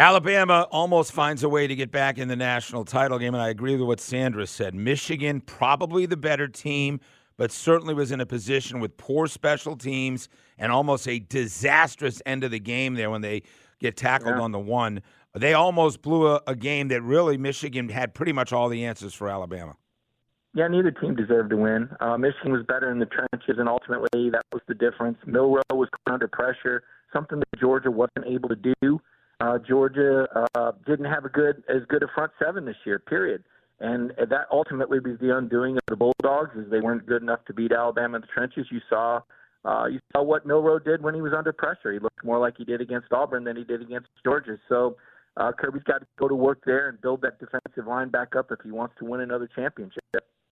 Alabama almost finds a way to get back in the national title game, and I agree with what Sandra said. Michigan, probably the better team, but certainly was in a position with poor special teams and almost a disastrous end of the game there when they get tackled yeah. on the one. They almost blew a, a game that really Michigan had pretty much all the answers for Alabama. Yeah, neither team deserved to win. Uh, Michigan was better in the trenches, and ultimately that was the difference. Milroe was under pressure, something that Georgia wasn't able to do. Uh, Georgia uh, didn't have a good as good a front seven this year. Period. And that ultimately was the undoing of the Bulldogs, as they weren't good enough to beat Alabama in the trenches. You saw, uh, you saw what Milroe did when he was under pressure. He looked more like he did against Auburn than he did against Georgia. So uh, Kirby's got to go to work there and build that defensive line back up if he wants to win another championship.